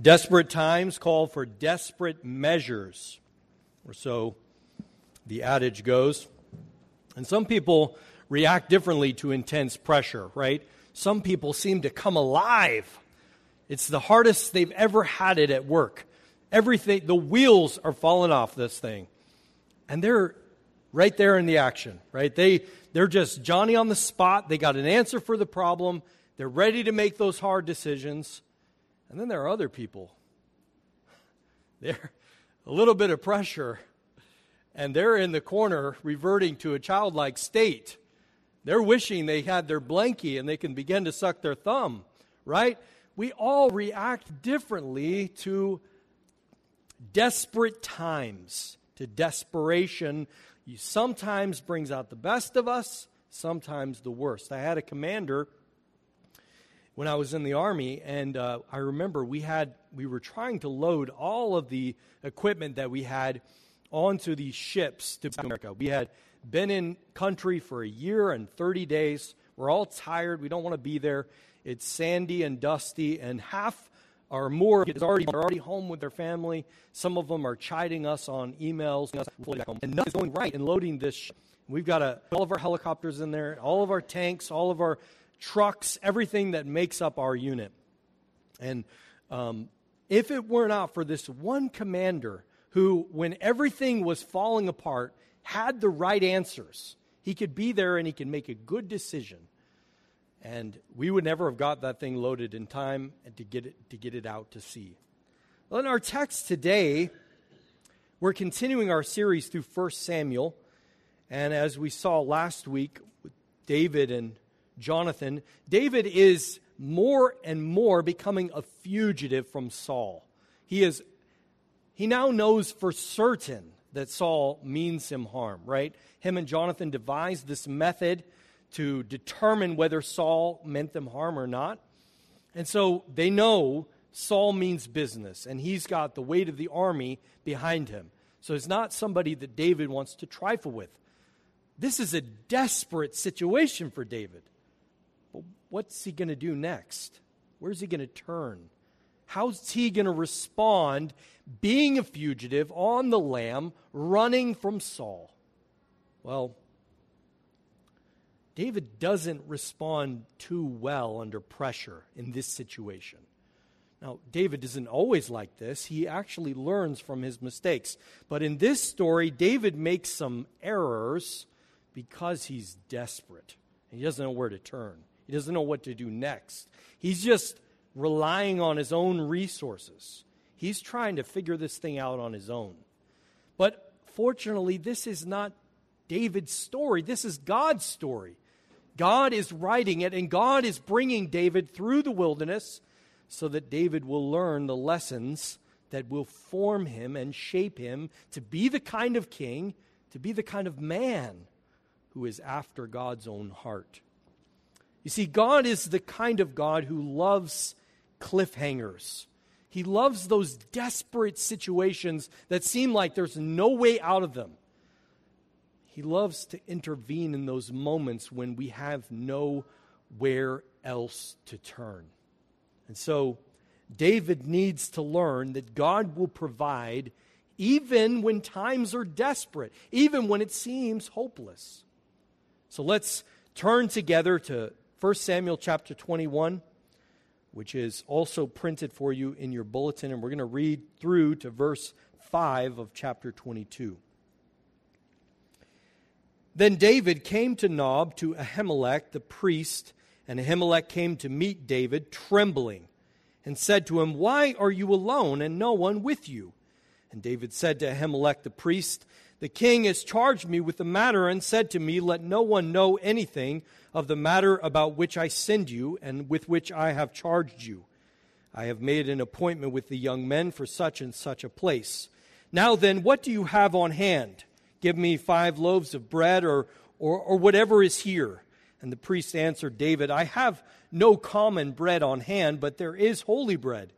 Desperate times call for desperate measures, or so the adage goes. And some people react differently to intense pressure, right? Some people seem to come alive. It's the hardest they've ever had it at work. Everything, the wheels are falling off this thing. And they're right there in the action, right? They, they're just Johnny on the spot. They got an answer for the problem. They're ready to make those hard decisions. And then there are other people. They're a little bit of pressure, and they're in the corner reverting to a childlike state. They're wishing they had their blankie and they can begin to suck their thumb, right? We all react differently to desperate times, to desperation. Sometimes brings out the best of us, sometimes the worst. I had a commander when I was in the army, and uh, I remember we had we were trying to load all of the equipment that we had onto these ships to America. We had been in country for a year and 30 days. We're all tired. We don't want to be there. It's sandy and dusty, and half or more is already are already home with their family. Some of them are chiding us on emails, and nothing's going right in loading this. We've got a, all of our helicopters in there, all of our tanks, all of our trucks, everything that makes up our unit. And um, if it were not for this one commander who, when everything was falling apart, had the right answers, he could be there and he could make a good decision. And we would never have got that thing loaded in time and to get it, to get it out to sea. Well, in our text today, we're continuing our series through 1 Samuel. And as we saw last week David and Jonathan, David is more and more becoming a fugitive from Saul. He is he now knows for certain that Saul means him harm, right? Him and Jonathan devised this method to determine whether Saul meant them harm or not. And so they know Saul means business, and he's got the weight of the army behind him. So it's not somebody that David wants to trifle with. This is a desperate situation for David what's he going to do next? Where's he going to turn? How's he going to respond being a fugitive on the lam, running from Saul? Well, David doesn't respond too well under pressure in this situation. Now, David isn't always like this. He actually learns from his mistakes. But in this story, David makes some errors because he's desperate. He doesn't know where to turn. He doesn't know what to do next. He's just relying on his own resources. He's trying to figure this thing out on his own. But fortunately, this is not David's story. This is God's story. God is writing it, and God is bringing David through the wilderness so that David will learn the lessons that will form him and shape him to be the kind of king, to be the kind of man who is after God's own heart. You see, God is the kind of God who loves cliffhangers. He loves those desperate situations that seem like there's no way out of them. He loves to intervene in those moments when we have nowhere else to turn. And so, David needs to learn that God will provide even when times are desperate, even when it seems hopeless. So let's turn together to 1 Samuel chapter 21, which is also printed for you in your bulletin, and we're going to read through to verse 5 of chapter 22. Then David came to Nob to Ahimelech the priest, and Ahimelech came to meet David, trembling, and said to him, Why are you alone and no one with you? And David said to Ahimelech the priest, The king has charged me with the matter and said to me, Let no one know anything of the matter about which I send you and with which I have charged you. I have made an appointment with the young men for such and such a place. Now then, what do you have on hand? Give me five loaves of bread or, or, or whatever is here. And the priest answered David, I have no common bread on hand, but there is holy bread,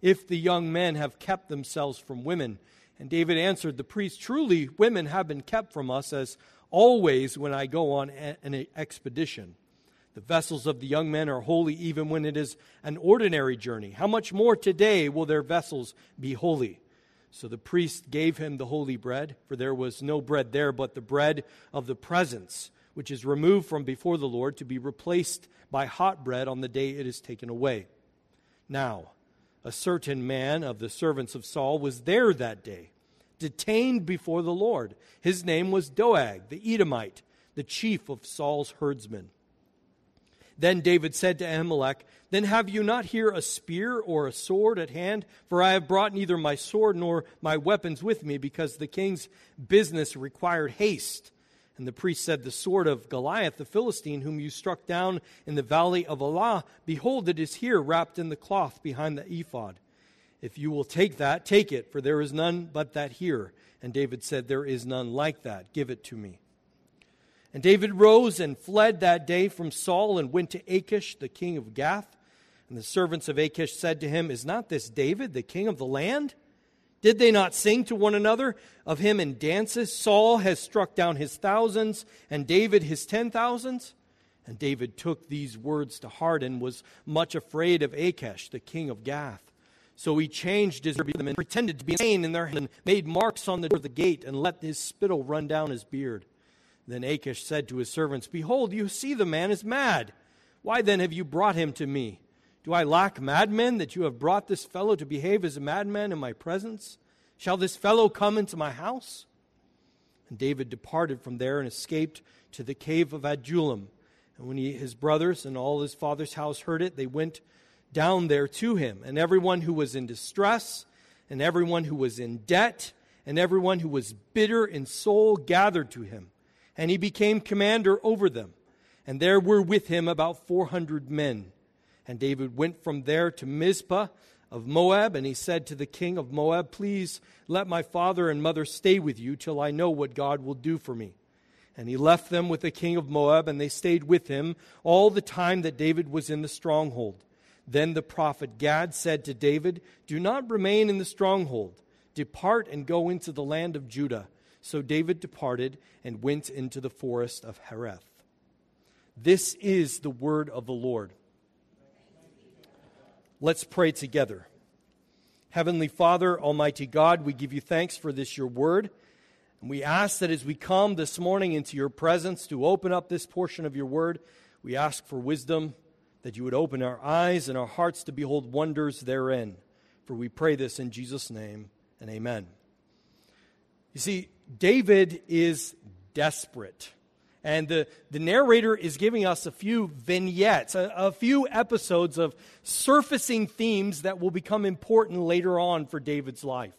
if the young men have kept themselves from women. And David answered the priest, Truly, women have been kept from us as always when I go on an expedition. The vessels of the young men are holy even when it is an ordinary journey. How much more today will their vessels be holy? So the priest gave him the holy bread, for there was no bread there but the bread of the presence, which is removed from before the Lord to be replaced by hot bread on the day it is taken away. Now, a certain man of the servants of Saul was there that day, detained before the Lord. His name was Doeg, the Edomite, the chief of Saul's herdsmen. Then David said to Ahimelech, Then have you not here a spear or a sword at hand? For I have brought neither my sword nor my weapons with me, because the king's business required haste. And the priest said, The sword of Goliath the Philistine, whom you struck down in the valley of Elah, behold, it is here wrapped in the cloth behind the ephod. If you will take that, take it, for there is none but that here. And David said, There is none like that. Give it to me. And David rose and fled that day from Saul and went to Achish, the king of Gath. And the servants of Achish said to him, Is not this David, the king of the land? Did they not sing to one another of him in dances? Saul has struck down his thousands, and David his ten thousands. And David took these words to heart and was much afraid of Achish, the king of Gath. So he changed his beard and pretended to be insane in their hand, and made marks on the door of the gate, and let his spittle run down his beard. Then Achish said to his servants, Behold, you see the man is mad. Why then have you brought him to me? Do I lack madmen that you have brought this fellow to behave as a madman in my presence? Shall this fellow come into my house? And David departed from there and escaped to the cave of Adullam. And when he, his brothers and all his father's house heard it, they went down there to him. And everyone who was in distress, and everyone who was in debt, and everyone who was bitter in soul gathered to him and he became commander over them. And there were with him about 400 men. And David went from there to Mizpah of Moab, and he said to the king of Moab, Please let my father and mother stay with you till I know what God will do for me. And he left them with the king of Moab, and they stayed with him all the time that David was in the stronghold. Then the prophet Gad said to David, Do not remain in the stronghold. Depart and go into the land of Judah. So David departed and went into the forest of Hereth. This is the word of the Lord. Let's pray together. Heavenly Father, Almighty God, we give you thanks for this, your word. And we ask that as we come this morning into your presence to open up this portion of your word, we ask for wisdom, that you would open our eyes and our hearts to behold wonders therein. For we pray this in Jesus' name, and amen. You see, David is desperate. And the, the narrator is giving us a few vignettes, a, a, few episodes of surfacing themes that will become important later on for David's life.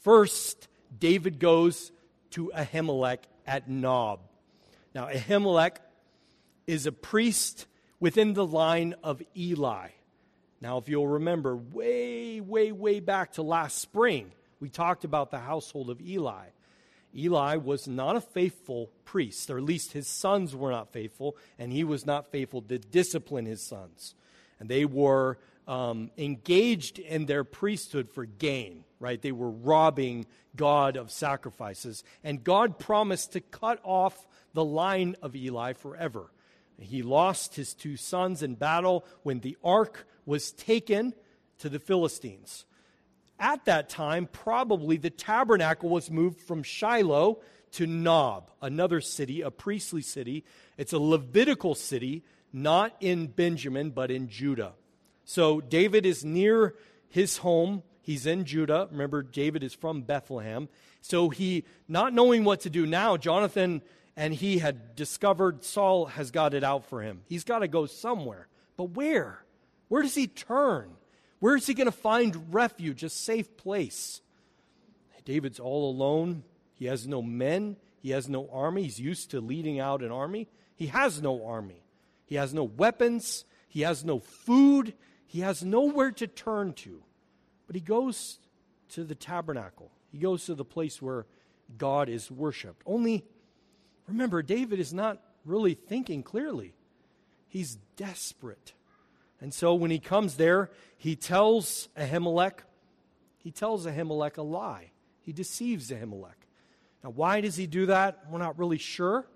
First, David goes to Ahimelech at Nob. Now, Ahimelech is a priest within the line of Eli. Now, if you'll remember, way, way, way back to last spring, we talked about the household of Eli. Eli was not a faithful priest, or at least his sons were not faithful, and he was not faithful to discipline his sons. And they were um, engaged in their priesthood for gain, right? They were robbing God of sacrifices. And God promised to cut off the line of Eli forever. He lost his two sons in battle when the ark was taken to the Philistines at that time, probably the tabernacle was moved from Shiloh to Nob, another city, a priestly city. It's a Levitical city, not in Benjamin, but in Judah. So David is near his home. He's in Judah. Remember, David is from Bethlehem. So he, not knowing what to do now, Jonathan and he had discovered Saul has got it out for him. He's got to go somewhere. But where? Where does he turn? Where is he going to find refuge, a safe place? David's all alone. He has no men. He has no army. He's used to leading out an army. He has no army. He has no weapons. He has no food. He has nowhere to turn to. But he goes to the tabernacle. He goes to the place where God is worshiped. Only, remember, David is not really thinking clearly, he's desperate. And so when he comes there, he tells Ahimelech, he tells Ahimelech a lie. He deceives Ahimelech. Now, why does he do that? We're not really sure.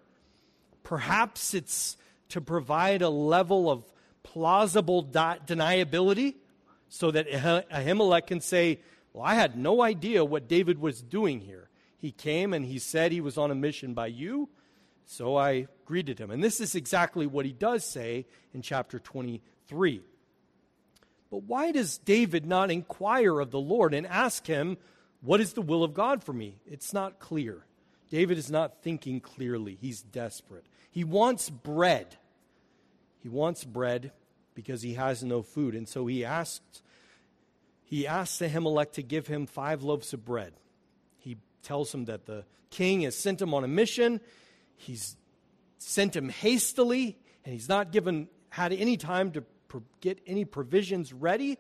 Perhaps it's to provide a level of plausible deniability so that Ahimelech can say, Well, I had no idea what David was doing here. He came and he said he was on a mission by you, so I greeted him. And this is exactly what he does say in chapter 23. But why does David not inquire of the Lord and ask him, What is the will of God for me? It's not clear. David is not thinking clearly. He's desperate. He wants bread. He wants bread because he has no food. And so he asked, he asks Ahimelech to give him five loaves of bread. He tells him that the king has sent him on a mission. He's sent him hastily, and he's not given had any time to get any provisions ready.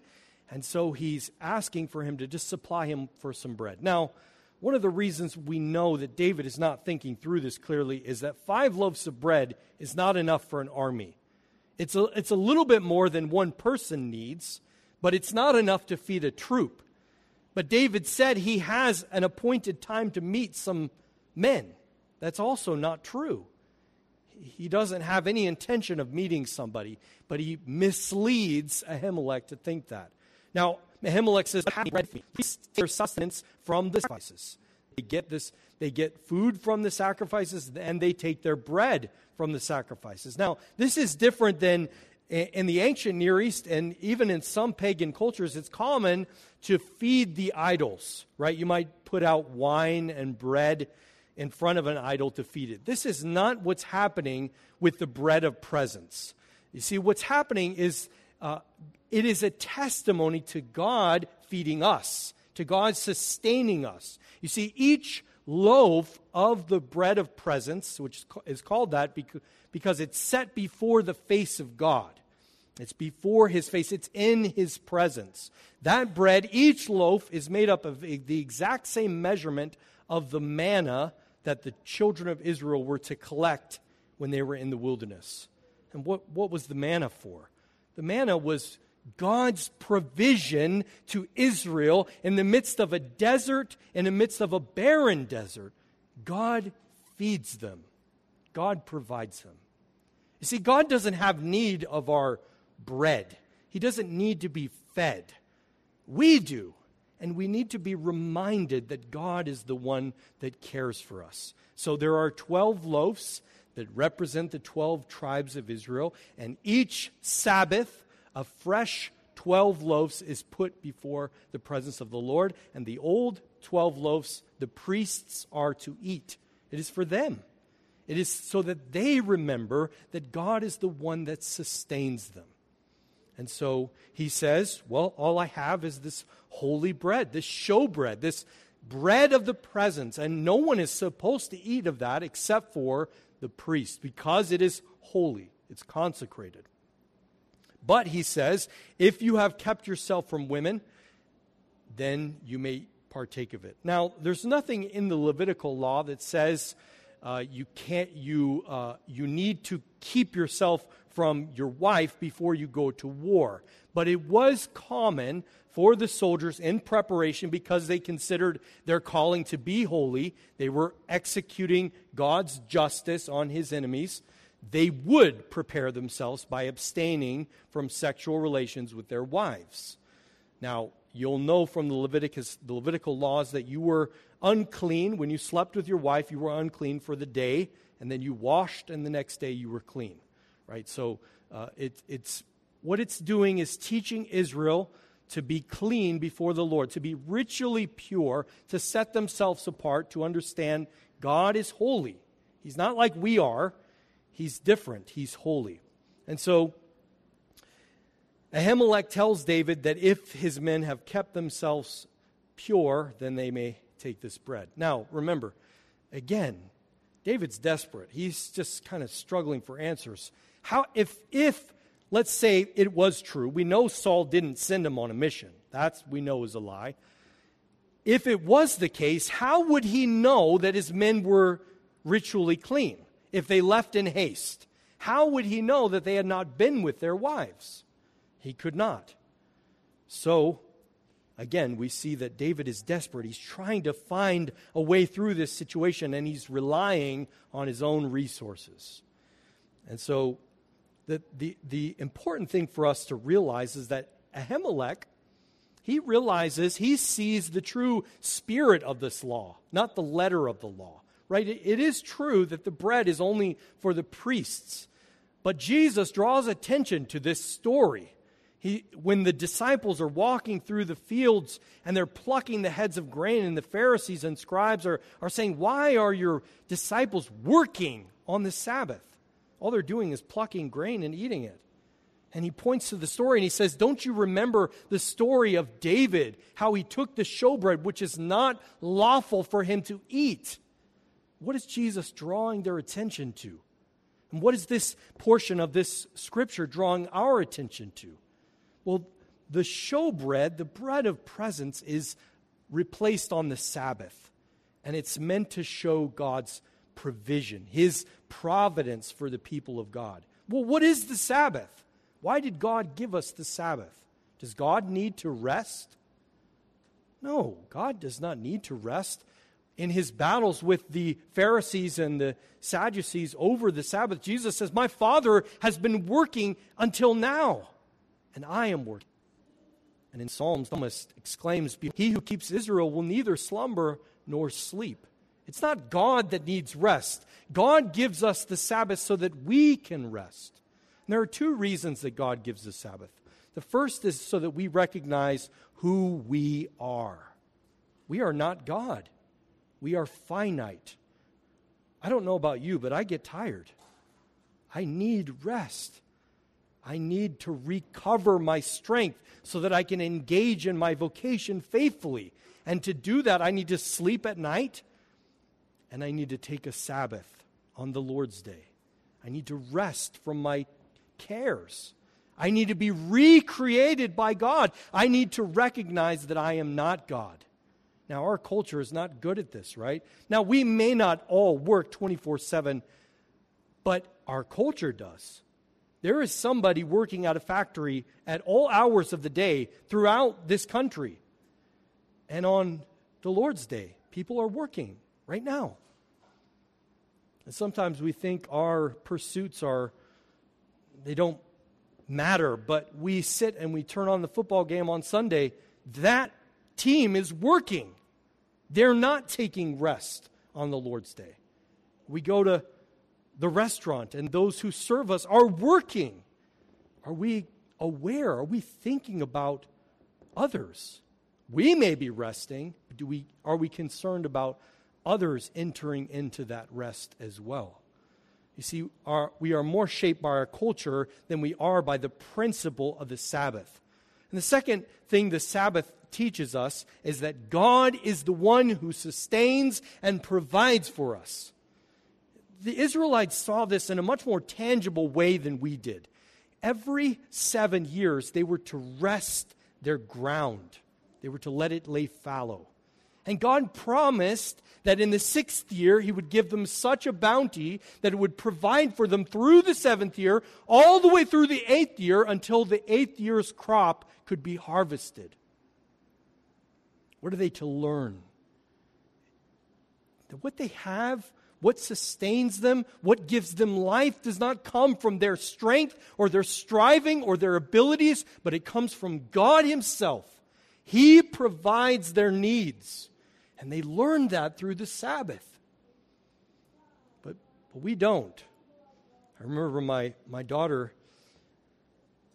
And so he's asking for him to just supply him for some bread. Now, one of the reasons we know that David is not thinking through this clearly is that five loaves of bread is not enough for an army. It's a, it's a little bit more than one person needs, but it's not enough to feed a troop. But David said he has an appointed time to meet some men. That's also not true. He doesn't have any intention of meeting somebody, but he misleads Ahimelech to think that. Now, Ahimelech says, "Have bread for their sustenance from the sacrifices." They get this. They get food from the sacrifices, and they take their bread from the sacrifices. Now, this is different than in the ancient Near East, and even in some pagan cultures, it's common to feed the idols. Right? You might put out wine and bread in front of an idol to feed it. This is not what's happening with the bread of presence. You see, what's happening is uh, it is a testimony to God feeding us, to God sustaining us. You see, each loaf of the bread of presence, which is called that because it's set before the face of God. It's before his face, it's in his presence. That bread, each loaf, is made up of the exact same measurement of the manna that the children of Israel were to collect when they were in the wilderness. And what, what was the manna for? The manna was God's provision to Israel in the midst of a desert, in the midst of a barren desert. God feeds them, God provides them. You see, God doesn't have need of our bread, He doesn't need to be fed. We do. And we need to be reminded that God is the one that cares for us. So there are 12 loaves that represent the 12 tribes of Israel, and each Sabbath, a fresh 12 loaves is put before the presence of the Lord, and the old 12 loaves the priests are to eat. It is for them. It is so that they remember that God is the one that sustains them. And so he says, Well, all I have is this holy bread, this showbread, this bread of the presence, and no one is supposed to eat of that except for the priest because it is holy, it's consecrated. But he says, if you have kept yourself from women, then you may partake of it. Now, there's nothing in the Levitical law that says uh, you can't you uh, you need to keep yourself from your wife before you go to war. But it was common for the soldiers in preparation because they considered their calling to be holy. They were executing God's justice on his enemies. They would prepare themselves by abstaining from sexual relations with their wives. Now, you'll know from the Leviticus, the Levitical laws that you were unclean when you slept with your wife. You were unclean for the day, and then you washed, and the next day you were clean. Right. So uh, it, it's what it's doing is teaching Israel to be clean before the Lord, to be ritually pure, to set themselves apart, to understand God is holy. He's not like we are, He's different, He's holy. And so Ahimelech tells David that if his men have kept themselves pure, then they may take this bread. Now, remember, again, David's desperate. He's just kind of struggling for answers. How, if, if let's say it was true. We know Saul didn't send him on a mission. That's we know is a lie. If it was the case, how would he know that his men were ritually clean if they left in haste? How would he know that they had not been with their wives? He could not. So, again, we see that David is desperate. He's trying to find a way through this situation and he's relying on his own resources. And so the, the, the important thing for us to realize is that Ahimelech, he realizes, he sees the true spirit of this law, not the letter of the law, right? it, it is true that the bread is only for the priests, but Jesus draws attention to this story. He, when the disciples are walking through the fields and they're plucking the heads of grain, and the Pharisees and scribes are, are saying, Why are your disciples working on the Sabbath? All they're doing is plucking grain and eating it. And he points to the story and he says, Don't you remember the story of David, how he took the showbread, which is not lawful for him to eat? What is Jesus drawing their attention to? And what is this portion of this scripture drawing our attention to? Well, the showbread, the bread of presence, is replaced on the Sabbath. And it's meant to show God's provision, his providence for the people of God. Well, what is the Sabbath? Why did God give us the Sabbath? Does God need to rest? No, God does not need to rest. In his battles with the Pharisees and the Sadducees over the Sabbath, Jesus says, My Father has been working until now, and I am working. And in Psalms, psalmist exclaims, He who keeps Israel will neither slumber nor sleep. It's not God that needs rest. God gives us the Sabbath so that we can rest. And there are two reasons that God gives the Sabbath. The first is so that we recognize who we are. We are not God, we are finite. I don't know about you, but I get tired. I need rest. I need to recover my strength so that I can engage in my vocation faithfully. And to do that, I need to sleep at night and I need to take a Sabbath on the Lord's day. I need to rest from my cares. I need to be recreated by God. I need to recognize that I am not God. Now, our culture is not good at this, right? Now, we may not all work 24 7, but our culture does. There is somebody working at a factory at all hours of the day throughout this country. And on the Lord's day, people are working right now. And sometimes we think our pursuits are, they don't matter, but we sit and we turn on the football game on Sunday. That team is working. They're not taking rest on the Lord's day. We go to the restaurant, and those who serve us are working. Are we aware? Are we thinking about others? We may be resting, do we, are we concerned about others entering into that rest as well. You see, our, we are more shaped by our culture than we are by the principle of the Sabbath. And the second thing the Sabbath teaches us is that God is the one who sustains and provides for us. The Israelites saw this in a much more tangible way than we did. Every seven years, they were to rest their ground, they were to let it lay fallow. And God promised that in the sixth year he would give them such a bounty that it would provide for them through the seventh year, all the way through the eighth year, until the eighth year's crop could be harvested. What are they to learn? That what they have, what sustains them, what gives them life, does not come from their strength or their striving or their abilities, but it comes from God Himself. He provides their needs. And they learned that through the Sabbath. But, but we don't. I remember my, my daughter,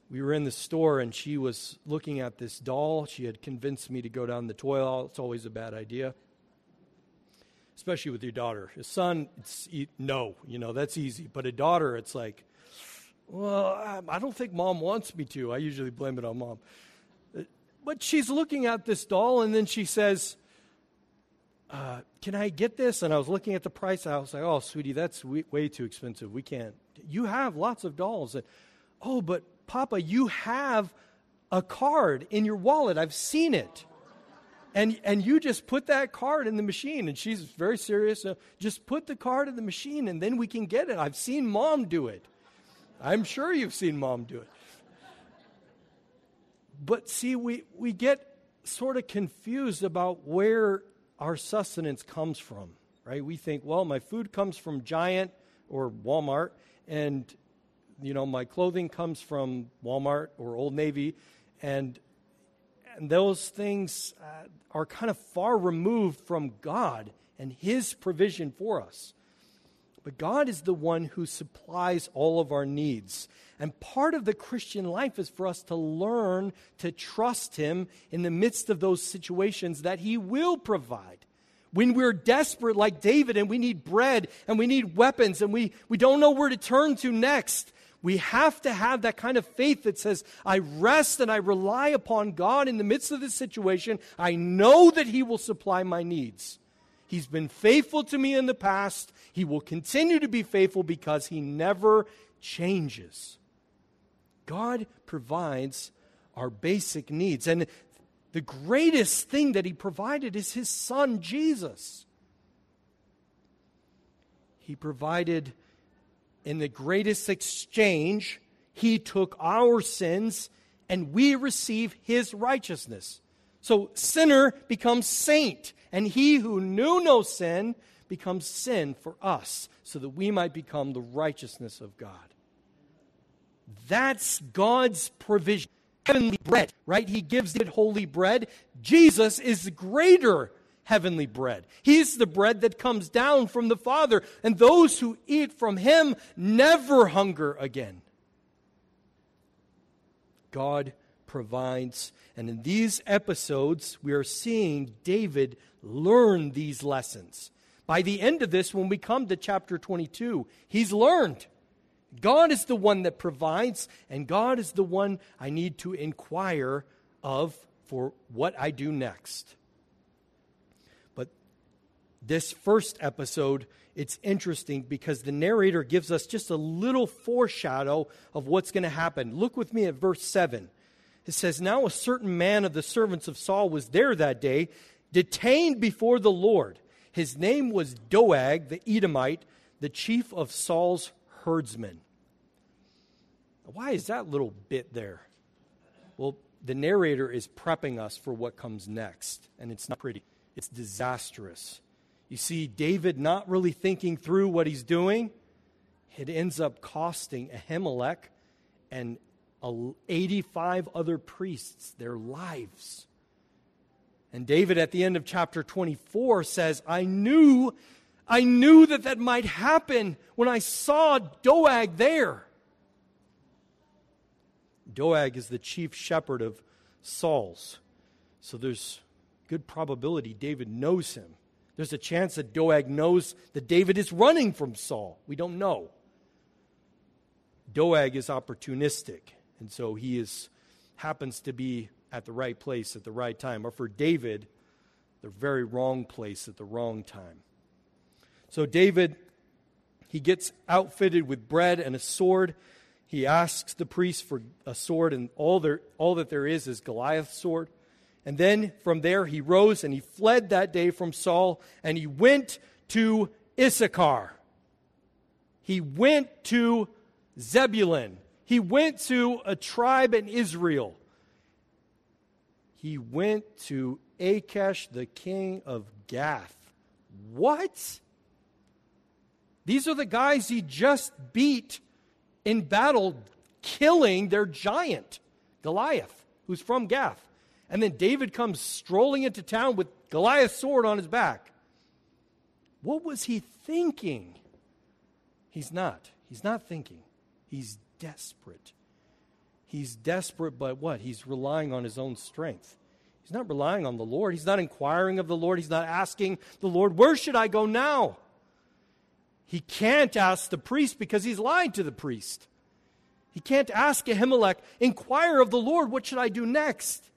we were in the store and she was looking at this doll. She had convinced me to go down the toilet. It's always a bad idea, especially with your daughter. A son, it's no, you know, that's easy. But a daughter, it's like, well, I don't think mom wants me to. I usually blame it on mom. But she's looking at this doll and then she says, uh, can I get this? And I was looking at the price. I was like, oh, sweetie, that's way too expensive. We can't. You have lots of dolls. And, oh, but Papa, you have a card in your wallet. I've seen it. And, and you just put that card in the machine. And she's very serious. Uh, just put the card in the machine and then we can get it. I've seen mom do it. I'm sure you've seen mom do it. But see, we, we get sort of confused about where our sustenance comes from, right? We think, well, my food comes from Giant or Walmart, and you know, my clothing comes from Walmart or Old Navy, and, and those things uh, are kind of far removed from God and His provision for us. But God is the one who supplies all of our needs. And part of the Christian life is for us to learn to trust Him in the midst of those situations that He will provide. When we're desperate like David and we need bread and we need weapons and we, we don't know where to turn to next, we have to have that kind of faith that says, I rest and I rely upon God in the midst of this situation. I know that He will supply my needs. He's been faithful to me in the past. He will continue to be faithful because He never changes. God provides our basic needs. And the greatest thing that He provided is His Son, Jesus. He provided in the greatest exchange, He took our sins and we receive His righteousness. So sinner becomes saint, and he who knew no sin becomes sin for us, so that we might become the righteousness of God. That's God's provision. Heavenly bread, right? He gives it holy bread. Jesus is greater heavenly bread. He's the bread that comes down from the Father, and those who eat from him never hunger again. God provides. And in these episodes, we are seeing David learn these lessons. By the end of this, when we come to chapter 22, he's learned. God is the one that provides, and God is the one I need to inquire of for what I do next. This first episode, it's interesting because the narrator gives us just a little foreshadow of what's going to happen. Look with me at verse 7. It says, Now a certain man of the servants of Saul was there that day, detained before the Lord. His name was Doeg the Edomite, the chief of Saul's herdsmen. Why is that little bit there? Well, the narrator is prepping us for what comes next, and it's not pretty. It's disastrous. You see, David not really thinking through what he's doing, it ends up costing Ahimelech and 85 other priests their lives. And David at the end of chapter 24 says, I knew, I knew that that might happen when I saw Doeg there. Doeg is the chief shepherd of Saul's. So there's good probability David knows him. There's a chance that Doeg knows that David is running from Saul. We don't know. Doeg is opportunistic. And so he is happens to be at the right place at the right time. Or for David, the very wrong place at the wrong time. So David, he gets outfitted with bread and a sword. He asks the priest for a sword, and all, there, all that there is is Goliath's sword. And then from there he rose and he fled that day from Saul, and he went to Issachar. He went to Zebulun. He went to a tribe in Israel. He went to Achish, the king of Gath. What? These are the guys he just beat in battle, killing their giant, Goliath, who's from Gath. And then David comes strolling into town with Goliath's sword on his back. What was he thinking? He's not. He's not thinking. He's desperate. He's desperate, but what? He's relying on his own strength. He's not relying on the Lord. He's not inquiring of the Lord. He's not asking the Lord, Where should I go now? He can't ask the priest because he's lied to the priest. He can't ask Ahimelech, Inquire of the Lord, what should I do next?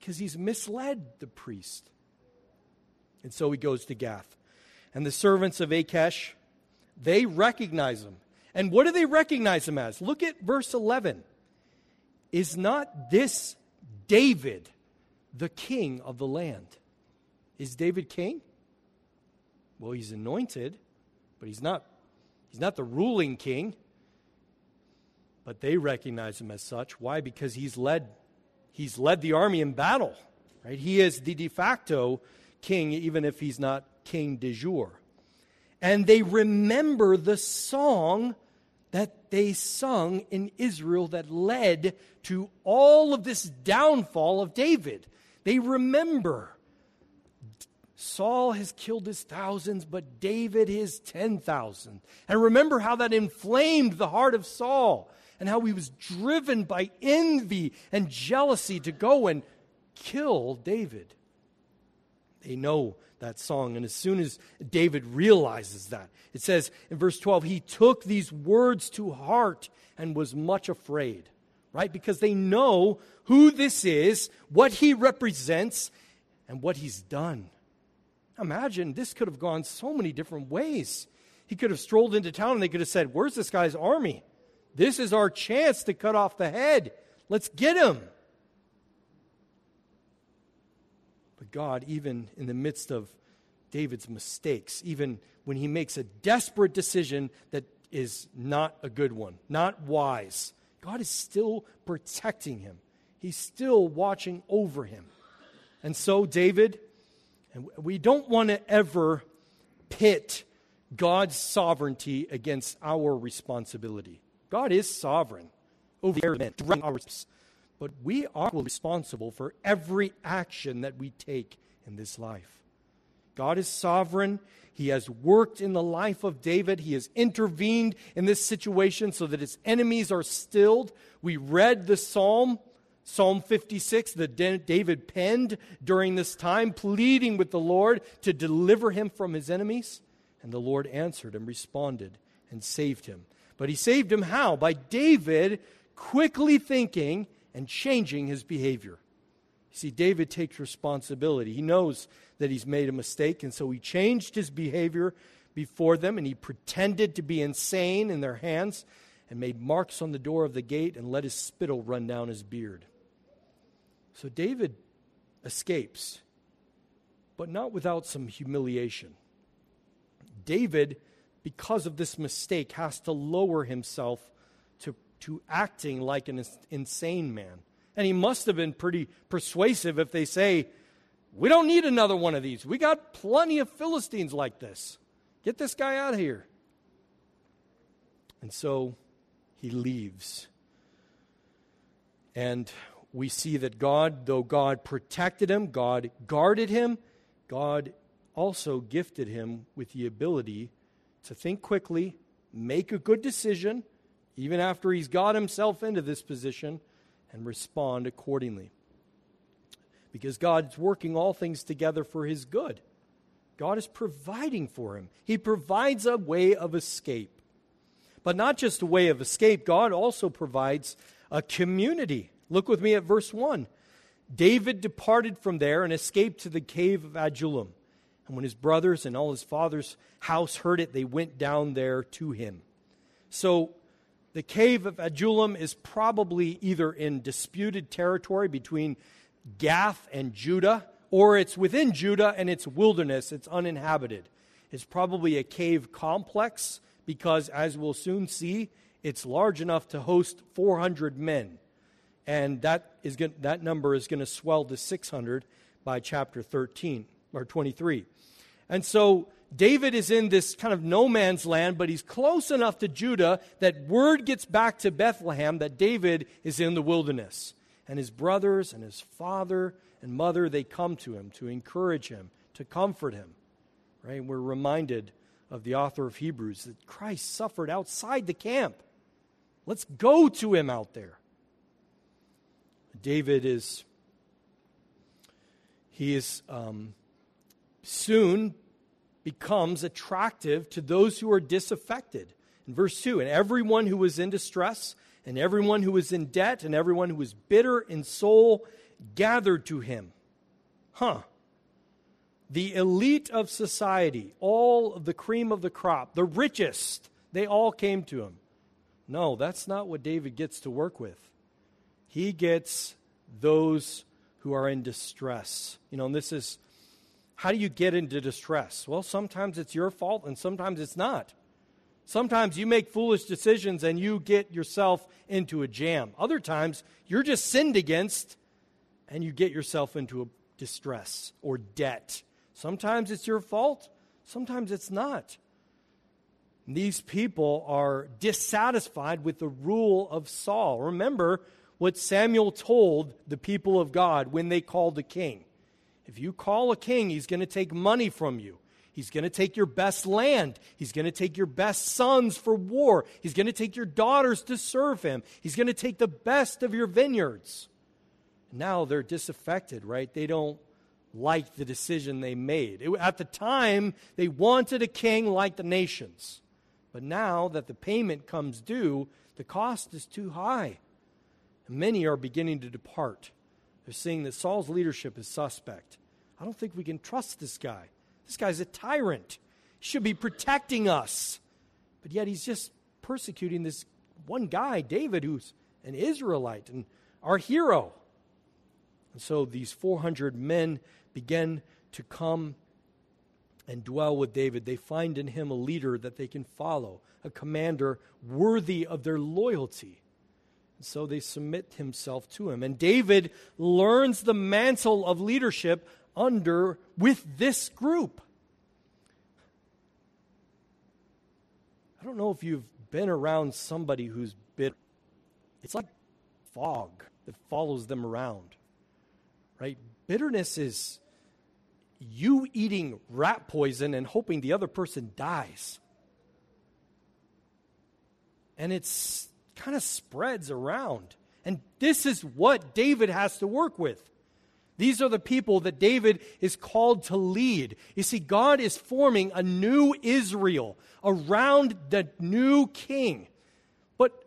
Because he's misled the priest. And so he goes to Gath. And the servants of Achish, they recognize him. And what do they recognize him as? Look at verse 11. Is not this David, the king of the land? Is David king? Well, he's anointed, but he's not he's not the ruling king. But they recognize him as such. Why? Because he's led he's led the army in battle. Right? He is the de facto king even if he's not king de jure and they remember the song that they sung in Israel that led to all of this downfall of David. They remember Saul has killed his thousands, but David his 10,000. And remember how that inflamed the heart of Saul and how he was driven by envy and jealousy to go and kill David. They know that song. And as soon as David realizes that, it says in verse 12, he took these words to heart and was much afraid, right? Because they know who this is, what he represents, and what he's done. Imagine this could have gone so many different ways. He could have strolled into town and they could have said, Where's this guy's army? This is our chance to cut off the head. Let's get him. But God, even in the midst of David's mistakes, even when he makes a desperate decision that is not a good one, not wise, God is still protecting him. He's still watching over him. And so, David, and we don't want to ever pit God's sovereignty against our responsibility. God is sovereign over our but we are responsible for every action that we take in this life. God is sovereign. He has worked in the life of David. He has intervened in this situation so that his enemies are stilled. We read the psalm Psalm 56 that David penned during this time, pleading with the Lord to deliver him from his enemies. And the Lord answered and responded and saved him. But he saved him how? By David quickly thinking and changing his behavior. You see, David takes responsibility. He knows that he's made a mistake, and so he changed his behavior before them, and he pretended to be insane in their hands and made marks on the door of the gate and let his spittle run down his beard. So David escapes, but not without some humiliation. David, because of this mistake, has to lower himself to, to acting like an insane man. And he must have been pretty persuasive if they say, We don't need another one of these. We got plenty of Philistines like this. Get this guy out of here. And so he leaves. And we see that God, though God protected him, God guarded him, God also gifted him with the ability to think quickly, make a good decision, even after he's got himself into this position, and respond accordingly. Because God's working all things together for his good. God is providing for him. He provides a way of escape. But not just a way of escape, God also provides a community Look with me at verse 1. David departed from there and escaped to the cave of Adullam. And when his brothers and all his father's house heard it, they went down there to him. So the cave of Adullam is probably either in disputed territory between Gath and Judah, or it's within Judah and it's wilderness, it's uninhabited. It's probably a cave complex because, as we'll soon see, it's large enough to host 400 men and that is that number is going to swell to 600 by chapter 13 or 23. And so David is in this kind of no man's land, but he's close enough to Judah that word gets back to Bethlehem that David is in the wilderness. And his brothers and his father and mother, they come to him to encourage him, to comfort him. Right? We're reminded of the author of Hebrews that Christ suffered outside the camp. Let's go to him out there. David is, he is um, soon becomes attractive to those who are disaffected. In verse 2, and everyone who was in distress, and everyone who was in debt, and everyone who was bitter in soul gathered to him. Huh. The elite of society, all of the cream of the crop, the richest, they all came to him. No, that's not what David gets to work with. He gets those who are in distress. You know, and this is how do you get into distress? Well, sometimes it's your fault and sometimes it's not. Sometimes you make foolish decisions and you get yourself into a jam. Other times you're just sinned against and you get yourself into a distress or debt. Sometimes it's your fault, sometimes it's not. These people are dissatisfied with the rule of Saul. Remember what Samuel told the people of God when they called a king. If you call a king, he's going to take money from you. He's going to take your best land. He's going to take your best sons for war. He's going to take your daughters to serve him. He's going to take the best of your vineyards. Now they're disaffected, right? They don't like the decision they made. It, at the time, they wanted a king like the nations. But now that the payment comes due, the cost is too high. And many are beginning to depart. They're seeing that Saul's leadership is suspect. I don't think we can trust this guy. This guy's a tyrant. He should be protecting us. But yet he's just persecuting this one guy, David, who's an Israelite and our hero. And so these 400 men begin to come and dwell with David. They find in him a leader that they can follow, a commander worthy of their loyalty. And so they submit himself to him. And David learns the mantle of leadership under with this group. I don't know if you've been around somebody who's bitter. It's like fog that follows them around. Right? Bitterness is you eating rat poison and hoping the other person dies. And it's kind of spreads around. And this is what David has to work with. These are the people that David is called to lead. You see, God is forming a new Israel around the new king. But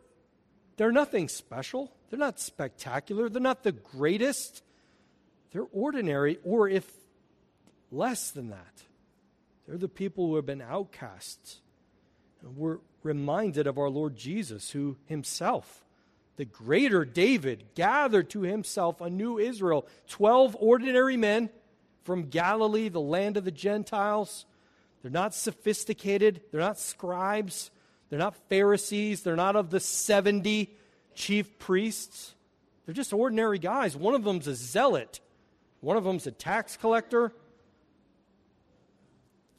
they're nothing special. They're not spectacular. They're not the greatest. They're ordinary, or if less than that. They're the people who have been outcasts. And we're reminded of our Lord Jesus, who himself, the greater David, gathered to himself a new Israel. Twelve ordinary men from Galilee, the land of the Gentiles. They're not sophisticated, they're not scribes, they're not Pharisees, they're not of the 70 chief priests. They're just ordinary guys. One of them's a zealot, one of them's a tax collector,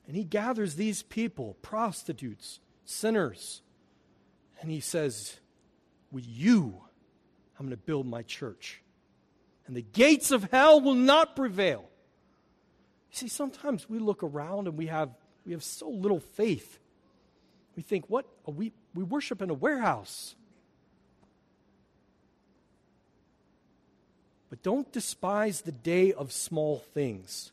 and he gathers these people, prostitutes, sinners, and he says, With you, I'm going to build my church. And the gates of hell will not prevail. You see, sometimes we look around and we have, we have so little faith. We think, what? We, we worship in a warehouse. But don't despise the day of small things.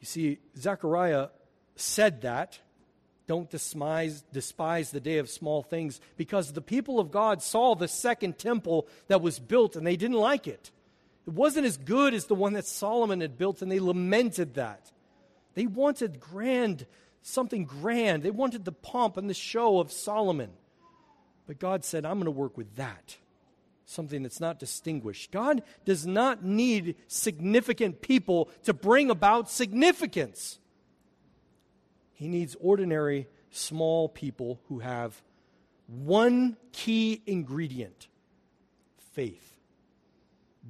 You see, Zechariah said that. Don't despise, despise the day of small things because the people of God saw the second temple that was built and they didn't like it. It wasn't as good as the one that Solomon had built and they lamented that. They wanted grand, something grand. They wanted the pomp and the show of Solomon. But God said, I'm going to work with that something that's not distinguished. God does not need significant people to bring about significance. He needs ordinary, small people who have one key ingredient faith.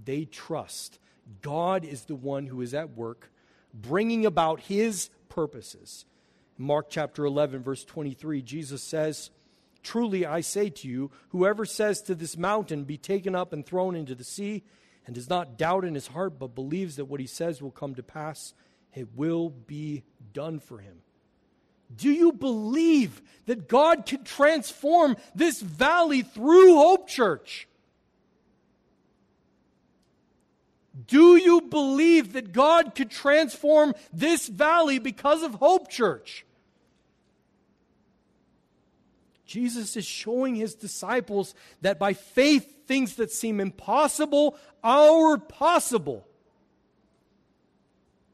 They trust. God is the one who is at work bringing about his purposes. Mark chapter 11, verse 23, Jesus says, Truly I say to you, whoever says to this mountain, Be taken up and thrown into the sea, and does not doubt in his heart, but believes that what he says will come to pass, it will be done for him. Do you believe that God can transform this valley through Hope Church? Do you believe that God could transform this valley because of Hope Church? Jesus is showing his disciples that by faith, things that seem impossible are possible.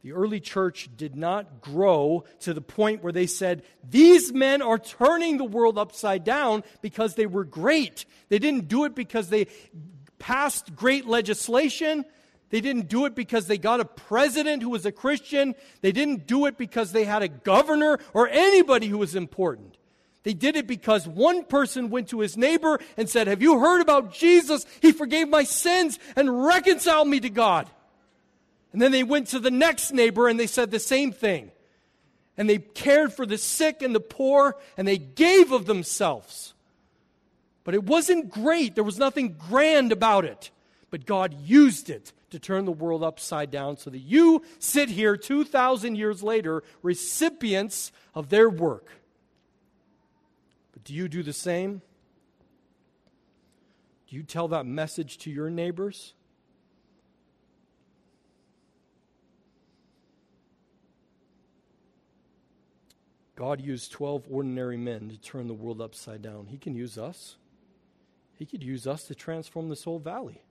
The early church did not grow to the point where they said, These men are turning the world upside down because they were great. They didn't do it because they passed great legislation. They didn't do it because they got a president who was a Christian. They didn't do it because they had a governor or anybody who was important. They did it because one person went to his neighbor and said, Have you heard about Jesus? He forgave my sins and reconciled me to God. And then they went to the next neighbor and they said the same thing. and they cared for the sick and the poor, and they gave of themselves. But it wasn't great. There was nothing grand about it. But God used it to turn the world upside down so that you sit here 2,000 years later, recipients of their work. But do you do the same? Do you tell that message to your neighbors? God used 12 ordinary men to turn the world upside down. He can use us. He could use us to transform this whole valley.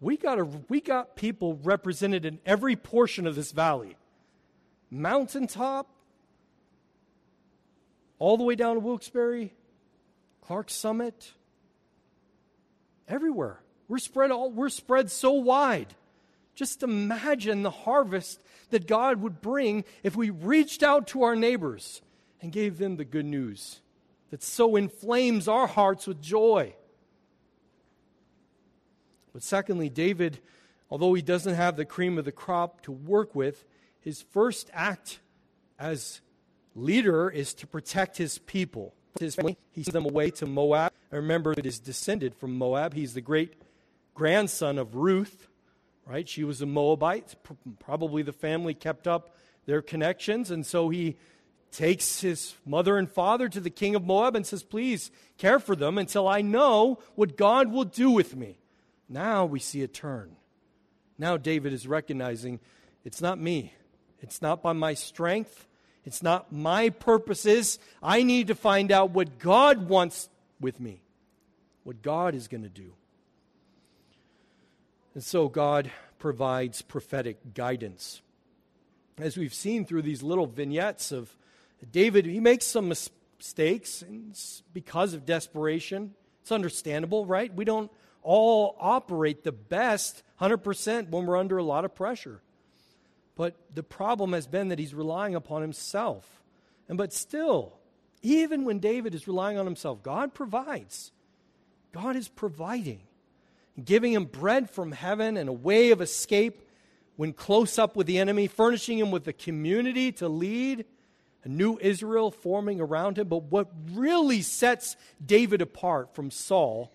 We got, a, we got people represented in every portion of this valley mountaintop, all the way down to Wilkes-Barre, Clark Summit, everywhere. We're spread, all, we're spread so wide. Just imagine the harvest that God would bring if we reached out to our neighbors and gave them the good news that so inflames our hearts with joy. But secondly, David, although he doesn't have the cream of the crop to work with, his first act as leader is to protect his people. His family, he sent them away to Moab. I remember that is descended from Moab. He's the great grandson of Ruth, right? She was a Moabite. Probably the family kept up their connections, and so he takes his mother and father to the king of Moab and says, Please care for them until I know what God will do with me. Now we see a turn. Now David is recognizing it's not me, it's not by my strength, it's not my purposes. I need to find out what God wants with me, what God is going to do. And so God provides prophetic guidance. As we've seen through these little vignettes of David, he makes some mistakes because of desperation. It's understandable, right? We don't all operate the best 100% when we're under a lot of pressure. But the problem has been that he's relying upon himself. And but still, even when David is relying on himself, God provides. God is providing, giving him bread from heaven and a way of escape when close up with the enemy, furnishing him with a community to lead, a new Israel forming around him. But what really sets David apart from Saul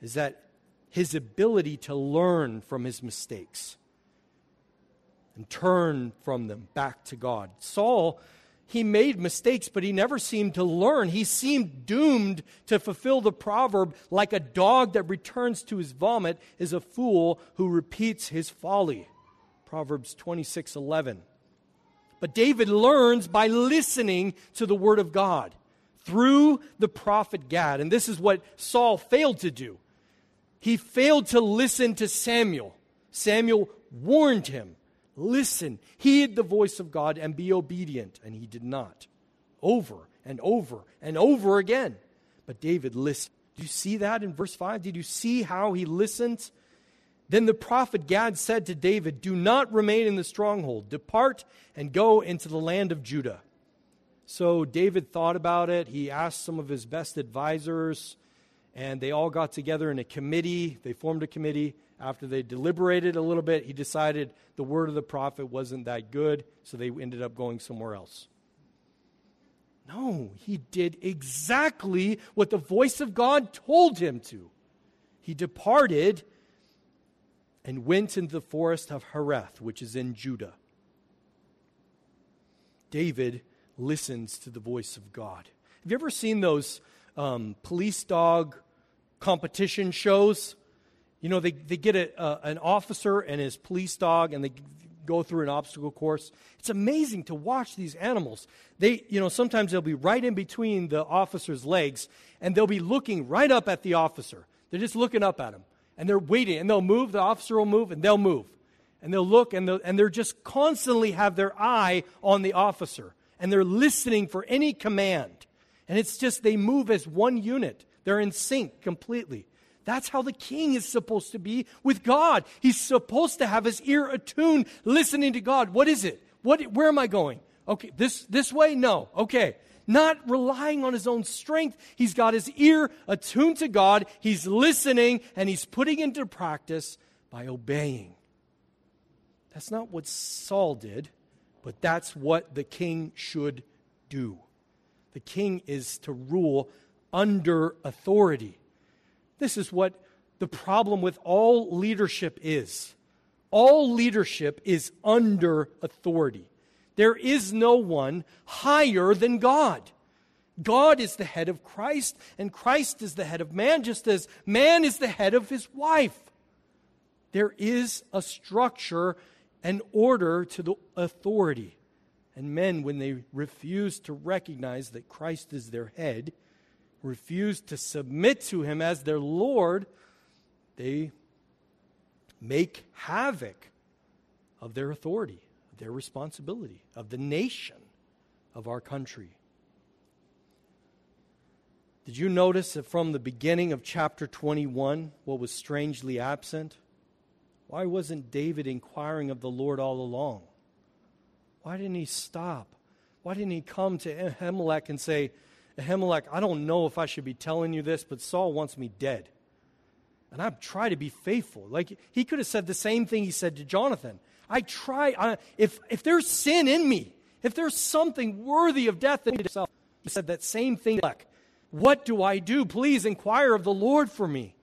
is that his ability to learn from his mistakes and turn from them back to God. Saul, he made mistakes, but he never seemed to learn. He seemed doomed to fulfill the proverb like a dog that returns to his vomit is a fool who repeats his folly. Proverbs 26 11. But David learns by listening to the word of God through the prophet Gad. And this is what Saul failed to do. He failed to listen to Samuel. Samuel warned him listen, heed the voice of God, and be obedient. And he did not. Over and over and over again. But David listened. Do you see that in verse 5? Did you see how he listened? Then the prophet Gad said to David, Do not remain in the stronghold. Depart and go into the land of Judah. So David thought about it. He asked some of his best advisors and they all got together in a committee. They formed a committee. After they deliberated a little bit, he decided the word of the prophet wasn't that good, so they ended up going somewhere else. No, he did exactly what the voice of God told him to. He departed and went into the forest of Hereth, which is in Judah. David listens to the voice of God. Have you ever seen those um, police dog competition shows. You know, they, they get a, uh, an officer and his police dog and they go through an obstacle course. It's amazing to watch these animals. They, you know, sometimes they'll be right in between the officer's legs and they'll be looking right up at the officer. They're just looking up at him and they're waiting and they'll move, the officer will move and they'll move. And they'll look and, they'll, and they're just constantly have their eye on the officer and they're listening for any command. And it's just they move as one unit. They're in sync completely. That's how the king is supposed to be with God. He's supposed to have his ear attuned, listening to God. What is it? What, where am I going? Okay, this, this way? No. Okay. Not relying on his own strength. He's got his ear attuned to God. He's listening and he's putting into practice by obeying. That's not what Saul did. But that's what the king should do. The king is to rule under authority. This is what the problem with all leadership is. All leadership is under authority. There is no one higher than God. God is the head of Christ, and Christ is the head of man, just as man is the head of his wife. There is a structure and order to the authority. And men, when they refuse to recognize that Christ is their head, refuse to submit to him as their Lord, they make havoc of their authority, their responsibility, of the nation of our country. Did you notice that from the beginning of chapter 21, what was strangely absent? Why wasn't David inquiring of the Lord all along? Why didn't he stop? Why didn't he come to Ahimelech and say, Ahimelech, I don't know if I should be telling you this, but Saul wants me dead. And I try to be faithful. Like he could have said the same thing he said to Jonathan. I try, I, if, if there's sin in me, if there's something worthy of death in me, he said that same thing. Like, what do I do? Please inquire of the Lord for me.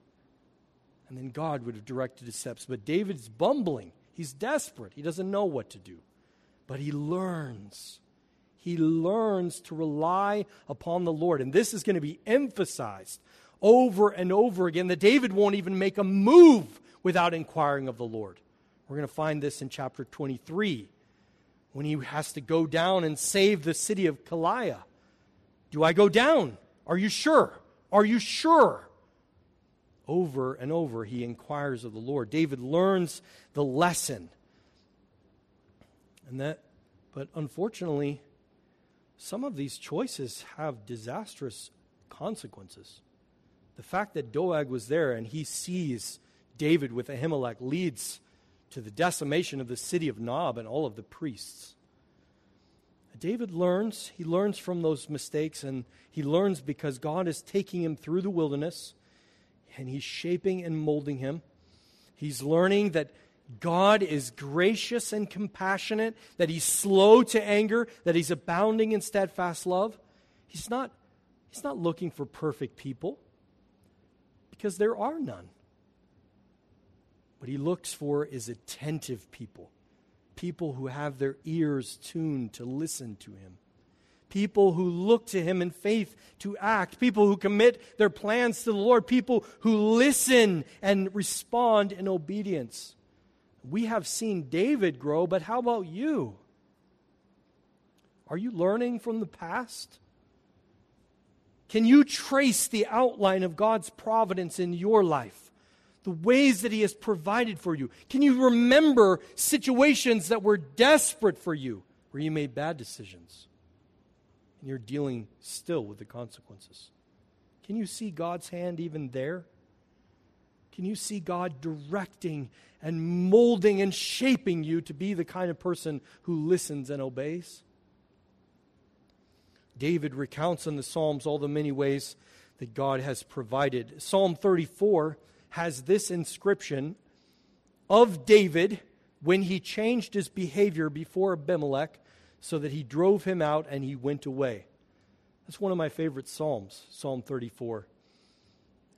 And then God would have directed his steps. But David's bumbling. He's desperate. He doesn't know what to do. But he learns. He learns to rely upon the Lord. And this is going to be emphasized over and over again that David won't even make a move without inquiring of the Lord. We're going to find this in chapter 23 when he has to go down and save the city of Keilah. Do I go down? Are you sure? Are you sure? Over and over, he inquires of the Lord. David learns the lesson. And that, but unfortunately, some of these choices have disastrous consequences. The fact that Doeg was there and he sees David with Ahimelech leads to the decimation of the city of Nob and all of the priests. David learns. He learns from those mistakes, and he learns because God is taking him through the wilderness and he's shaping and molding him. He's learning that God is gracious and compassionate, that he's slow to anger, that he's abounding in steadfast love. He's not, he's not looking for perfect people because there are none. What he looks for is attentive people people who have their ears tuned to listen to him, people who look to him in faith to act, people who commit their plans to the Lord, people who listen and respond in obedience. We have seen David grow, but how about you? Are you learning from the past? Can you trace the outline of God's providence in your life? the ways that He has provided for you? Can you remember situations that were desperate for you, where you made bad decisions? And you're dealing still with the consequences. Can you see God's hand even there? Can you see God directing and molding and shaping you to be the kind of person who listens and obeys? David recounts in the Psalms all the many ways that God has provided. Psalm 34 has this inscription of David when he changed his behavior before Abimelech so that he drove him out and he went away. That's one of my favorite Psalms, Psalm 34.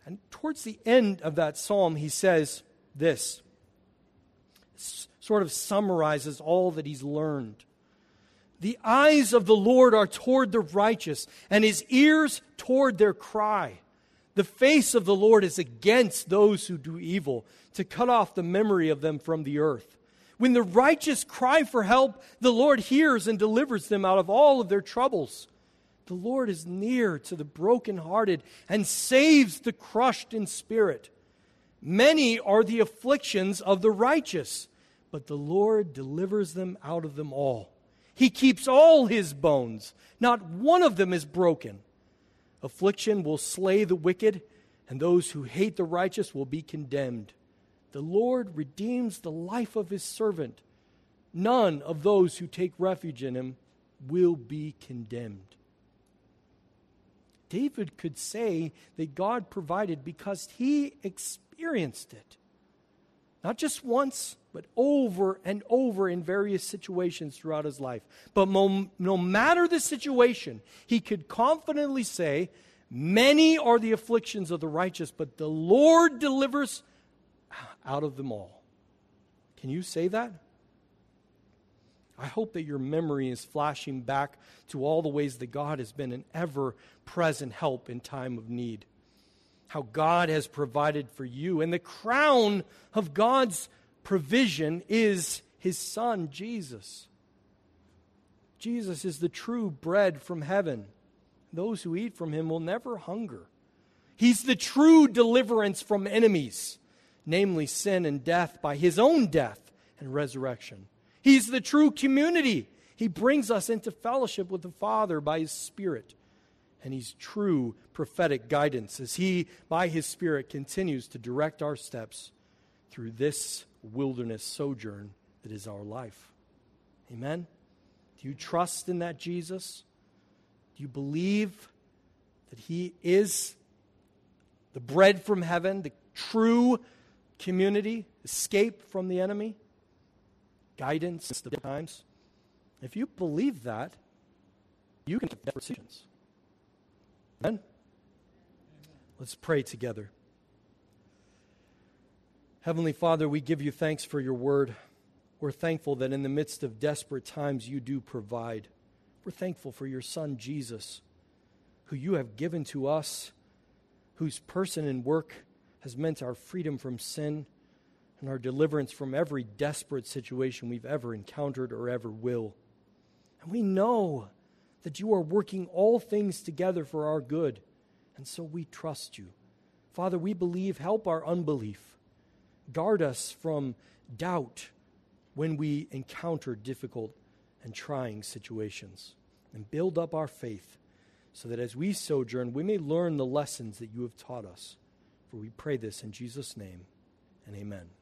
And towards the end of that psalm, he says this sort of summarizes all that he's learned. The eyes of the Lord are toward the righteous, and his ears toward their cry. The face of the Lord is against those who do evil, to cut off the memory of them from the earth. When the righteous cry for help, the Lord hears and delivers them out of all of their troubles. The Lord is near to the brokenhearted and saves the crushed in spirit. Many are the afflictions of the righteous, but the Lord delivers them out of them all. He keeps all his bones, not one of them is broken. Affliction will slay the wicked, and those who hate the righteous will be condemned. The Lord redeems the life of his servant. None of those who take refuge in him will be condemned. David could say that God provided because he experienced it. Not just once, but over and over in various situations throughout his life. But mo- no matter the situation, he could confidently say, Many are the afflictions of the righteous, but the Lord delivers out of them all. Can you say that? I hope that your memory is flashing back to all the ways that God has been an ever present help in time of need. How God has provided for you. And the crown of God's provision is his son, Jesus. Jesus is the true bread from heaven. Those who eat from him will never hunger. He's the true deliverance from enemies, namely sin and death, by his own death and resurrection. He's the true community. He brings us into fellowship with the Father by His Spirit. And He's true prophetic guidance as He, by His Spirit, continues to direct our steps through this wilderness sojourn that is our life. Amen? Do you trust in that Jesus? Do you believe that He is the bread from heaven, the true community, escape from the enemy? Guidance the times, if you believe that, you can make decisions. Amen? Let's pray together. Heavenly Father, we give you thanks for your word. We're thankful that in the midst of desperate times you do provide. We're thankful for your Son, Jesus, who you have given to us, whose person and work has meant our freedom from sin and our deliverance from every desperate situation we've ever encountered or ever will. And we know that you are working all things together for our good, and so we trust you. Father, we believe, help our unbelief. Guard us from doubt when we encounter difficult and trying situations, and build up our faith so that as we sojourn, we may learn the lessons that you have taught us. For we pray this in Jesus' name, and amen.